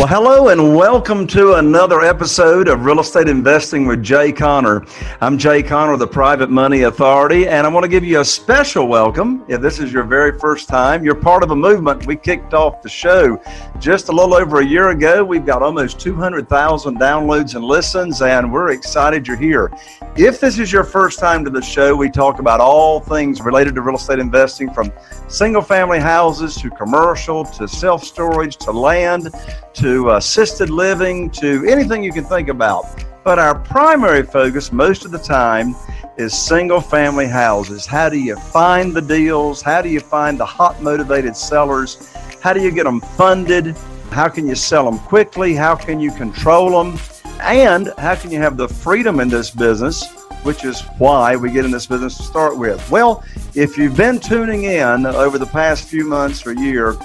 Well, hello and welcome to another episode of Real Estate Investing with Jay Conner. I'm Jay Conner, the Private Money Authority, and I want to give you a special welcome. If this is your very first time, you're part of a movement. We kicked off the show just a little over a year ago. We've got almost 200,000 downloads and listens, and we're excited you're here. If this is your first time to the show, we talk about all things related to real estate investing from single family houses to commercial to self storage to land to uh, assisted living to anything you can think about. But our primary focus most of the time is single family houses. How do you find the deals? How do you find the hot motivated sellers? How do you get them funded? How can you sell them quickly? How can you control them? And how can you have the freedom in this business, which is why we get in this business to start with? Well, if you've been tuning in over the past few months or year,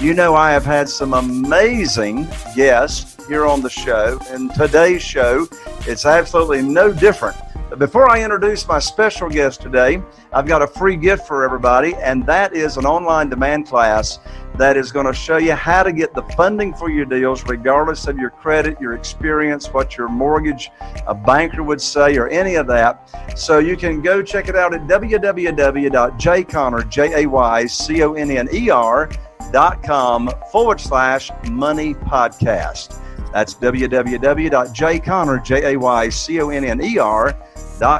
you know, I have had some amazing guests here on the show. And today's show, it's absolutely no different. Before I introduce my special guest today, I've got a free gift for everybody, and that is an online demand class that is going to show you how to get the funding for your deals, regardless of your credit, your experience, what your mortgage a banker would say, or any of that. So you can go check it out at www.jayconner, J A Y C O N N E R dot com forward slash money podcast. That's www.jayconner, J A Y C O N N E R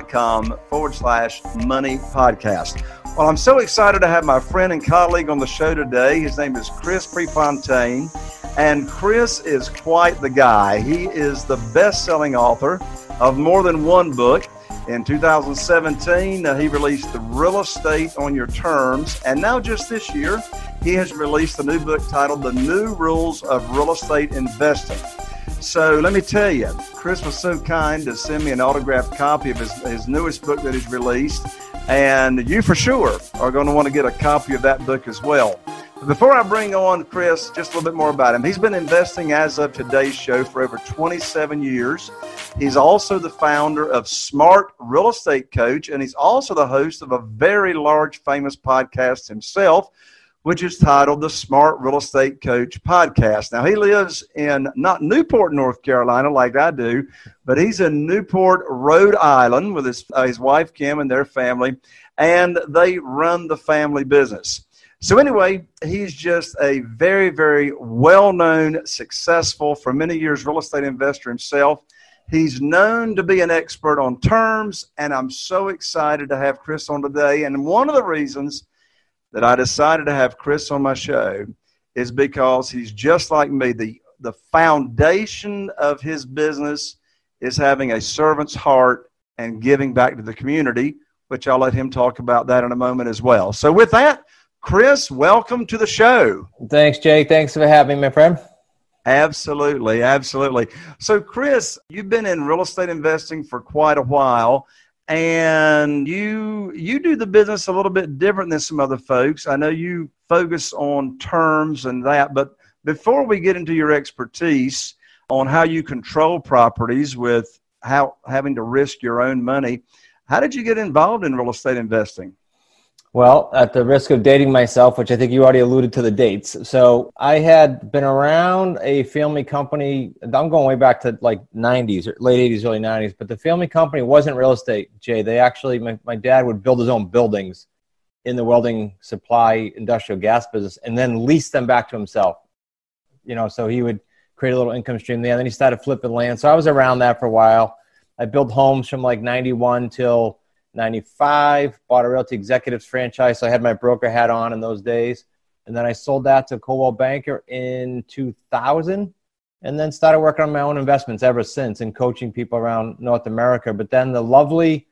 com forward slash money podcast. Well, I'm so excited to have my friend and colleague on the show today. His name is Chris Prefontaine, and Chris is quite the guy. He is the best selling author of more than one book. In 2017, uh, he released The Real Estate on Your Terms. And now, just this year, he has released a new book titled The New Rules of Real Estate Investing. So let me tell you, Chris was so kind to send me an autographed copy of his, his newest book that he's released. And you for sure are going to want to get a copy of that book as well. Before I bring on Chris, just a little bit more about him. He's been investing as of today's show for over 27 years. He's also the founder of Smart Real Estate Coach, and he's also the host of a very large, famous podcast himself, which is titled the Smart Real Estate Coach Podcast. Now, he lives in not Newport, North Carolina, like I do, but he's in Newport, Rhode Island with his, uh, his wife, Kim, and their family, and they run the family business. So, anyway, he's just a very, very well known, successful, for many years, real estate investor himself. He's known to be an expert on terms, and I'm so excited to have Chris on today. And one of the reasons that I decided to have Chris on my show is because he's just like me. The, the foundation of his business is having a servant's heart and giving back to the community, which I'll let him talk about that in a moment as well. So, with that, Chris, welcome to the show. Thanks, Jake. Thanks for having me, my friend. Absolutely, absolutely. So, Chris, you've been in real estate investing for quite a while, and you you do the business a little bit different than some other folks. I know you focus on terms and that, but before we get into your expertise on how you control properties with how having to risk your own money, how did you get involved in real estate investing? Well, at the risk of dating myself, which I think you already alluded to the dates. So I had been around a family company. I'm going way back to like 90s, late 80s, early 90s. But the family company wasn't real estate, Jay. They actually, my, my dad would build his own buildings in the welding supply industrial gas business and then lease them back to himself. You know, so he would create a little income stream there. And then he started flipping land. So I was around that for a while. I built homes from like 91 till 95, bought a Realty Executives franchise. So I had my broker hat on in those days. And then I sold that to Coldwell Banker in 2000 and then started working on my own investments ever since and coaching people around North America. But then the lovely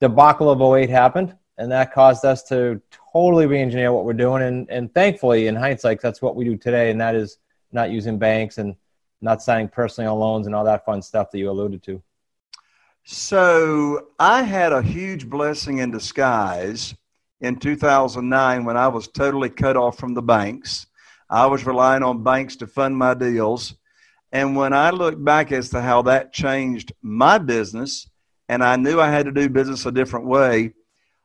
debacle of 08 happened and that caused us to totally re-engineer what we're doing. And, and thankfully, in hindsight, that's what we do today. And that is not using banks and not signing personal loans and all that fun stuff that you alluded to. So I had a huge blessing in disguise in 2009 when I was totally cut off from the banks. I was relying on banks to fund my deals. And when I look back as to how that changed my business, and I knew I had to do business a different way,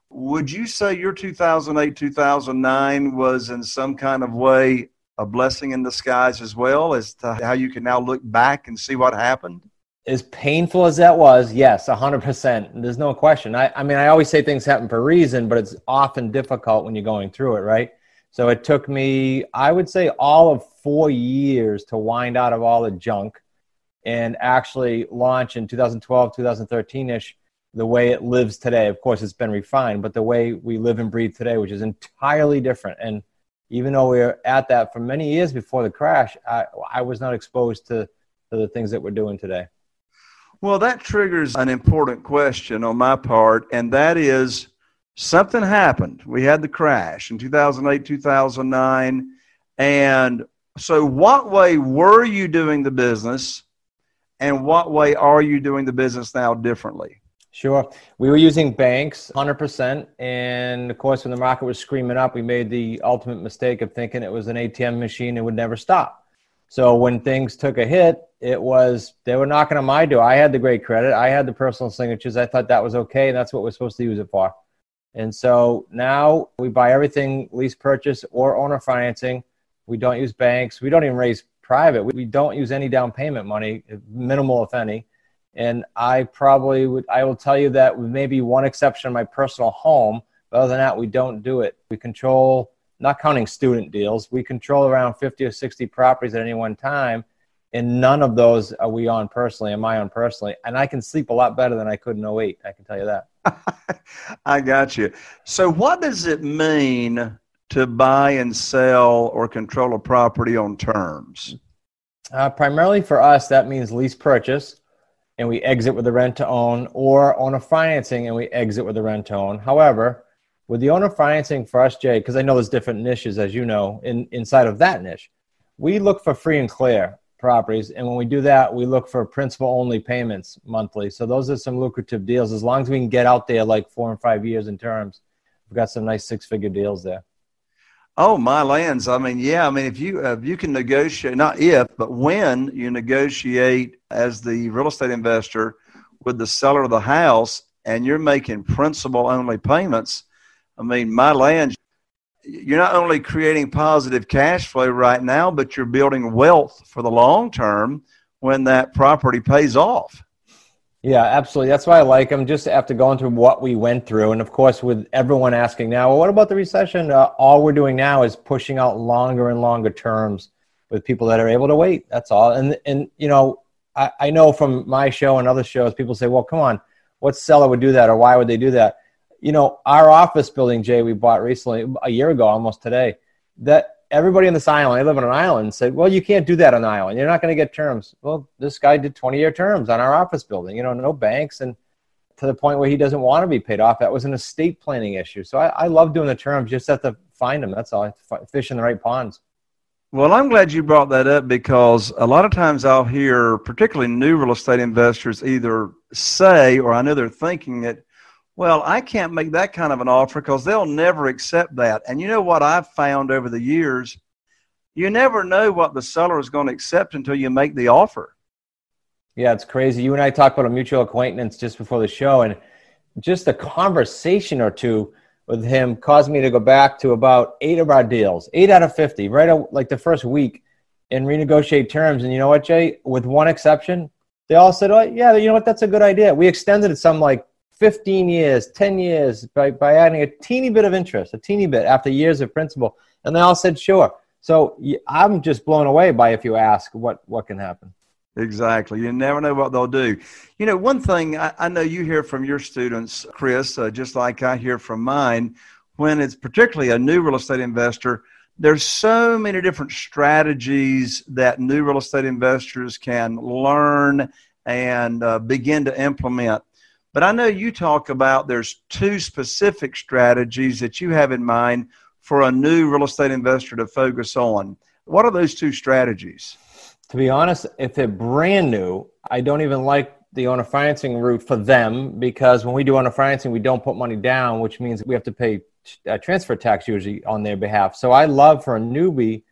would you say your 2008 2009 was in some kind of way a blessing in disguise as well as to how you can now look back and see what happened? As painful as that was, yes, 100%. There's no question. I, I mean, I always say things happen for a reason, but it's often difficult when you're going through it, right? So it took me, I would say, all of four years to wind out of all the junk and actually launch in 2012, 2013 ish the way it lives today. Of course, it's been refined, but the way we live and breathe today, which is entirely different. And even though we were at that for many years before the crash, I, I was not exposed to, to the things that we're doing today. Well, that triggers an important question on my part, and that is something happened. We had the crash in 2008, 2009. And so, what way were you doing the business, and what way are you doing the business now differently? Sure. We were using banks 100%. And of course, when the market was screaming up, we made the ultimate mistake of thinking it was an ATM machine and would never stop. So when things took a hit, it was they were knocking on my door. I had the great credit. I had the personal signatures. I thought that was okay, and that's what we're supposed to use it for. And so now we buy everything lease purchase or owner financing. We don't use banks. We don't even raise private. We don't use any down payment money, minimal if any. And I probably would I will tell you that with maybe one exception, my personal home. But other than that, we don't do it. We control, not counting student deals, we control around 50 or 60 properties at any one time and none of those are we on personally am i on personally. And i can sleep a lot better than i could in 08 i can tell you that. I got you. So what does it mean to buy and sell or control a property on terms? Uh, primarily for us that means lease purchase and we exit with a rent to own or owner financing and we exit with a rent to own. However with the owner financing for us jay because i know there's different niches as you know in, inside of that niche we look for free and clear properties. And when we do that, we look for principal only payments monthly. So those are some lucrative deals. As long as we can get out there like four and five years in terms, we've got some nice six figure deals there. Oh, my lands. I mean, yeah. I mean, if you if you can negotiate, not if, but when you negotiate as the real estate investor with the seller of the house, and you're making principal only payments. I mean, my land, you're not only creating positive cash flow right now, but you're building wealth for the long term when that property pays off. Yeah, absolutely. That's why I like them. Just after going through what we went through, and of course, with everyone asking now, well, what about the recession? Uh, all we're doing now is pushing out longer and longer terms with people that are able to wait. That's all. And and you know, I, I know from my show and other shows, people say, well, come on, what seller would do that, or why would they do that? You know, our office building, Jay, we bought recently, a year ago, almost today, that everybody on this island, I live on an island, said, well, you can't do that on an island. You're not going to get terms. Well, this guy did 20 year terms on our office building, you know, no banks. And to the point where he doesn't want to be paid off. That was an estate planning issue. So I, I love doing the terms. Just have to find them. That's all. Fish in the right ponds. Well, I'm glad you brought that up because a lot of times I'll hear, particularly new real estate investors, either say, or I know they're thinking that, well, I can't make that kind of an offer because they'll never accept that. And you know what I've found over the years? You never know what the seller is going to accept until you make the offer. Yeah, it's crazy. You and I talked about a mutual acquaintance just before the show, and just a conversation or two with him caused me to go back to about eight of our deals, eight out of 50, right like the first week, and renegotiate terms. And you know what, Jay? With one exception, they all said, oh, yeah, you know what? That's a good idea. We extended it some like 15 years, 10 years by, by adding a teeny bit of interest, a teeny bit after years of principal. And they all said, sure. So I'm just blown away by if you ask what, what can happen. Exactly. You never know what they'll do. You know, one thing I, I know you hear from your students, Chris, uh, just like I hear from mine, when it's particularly a new real estate investor, there's so many different strategies that new real estate investors can learn and uh, begin to implement. But I know you talk about there's two specific strategies that you have in mind for a new real estate investor to focus on. What are those two strategies? to be honest, if they're brand new, I don't even like the owner financing route for them because when we do owner financing, we don't put money down, which means we have to pay uh, transfer tax usually on their behalf. So I love for a newbie,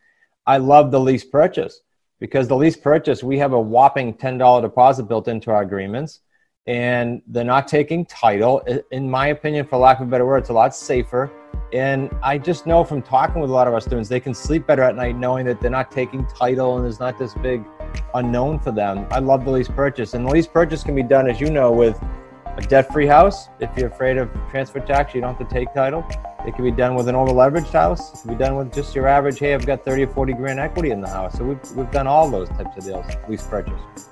I love the lease purchase because the lease purchase, we have a whopping $10 deposit built into our agreements and they're not taking title. In my opinion, for lack of a better word, it's a lot safer and I just know from talking with a lot of our students, they can sleep better at night knowing that they're not taking title and there's not this big unknown for them. I love the lease purchase. And the lease purchase can be done, as you know, with a debt free house. If you're afraid of transfer tax, you don't have to take title. It can be done with an over leveraged house. It can be done with just your average, hey, I've got 30 or 40 grand equity in the house. So we've, we've done all those types of deals, lease purchase.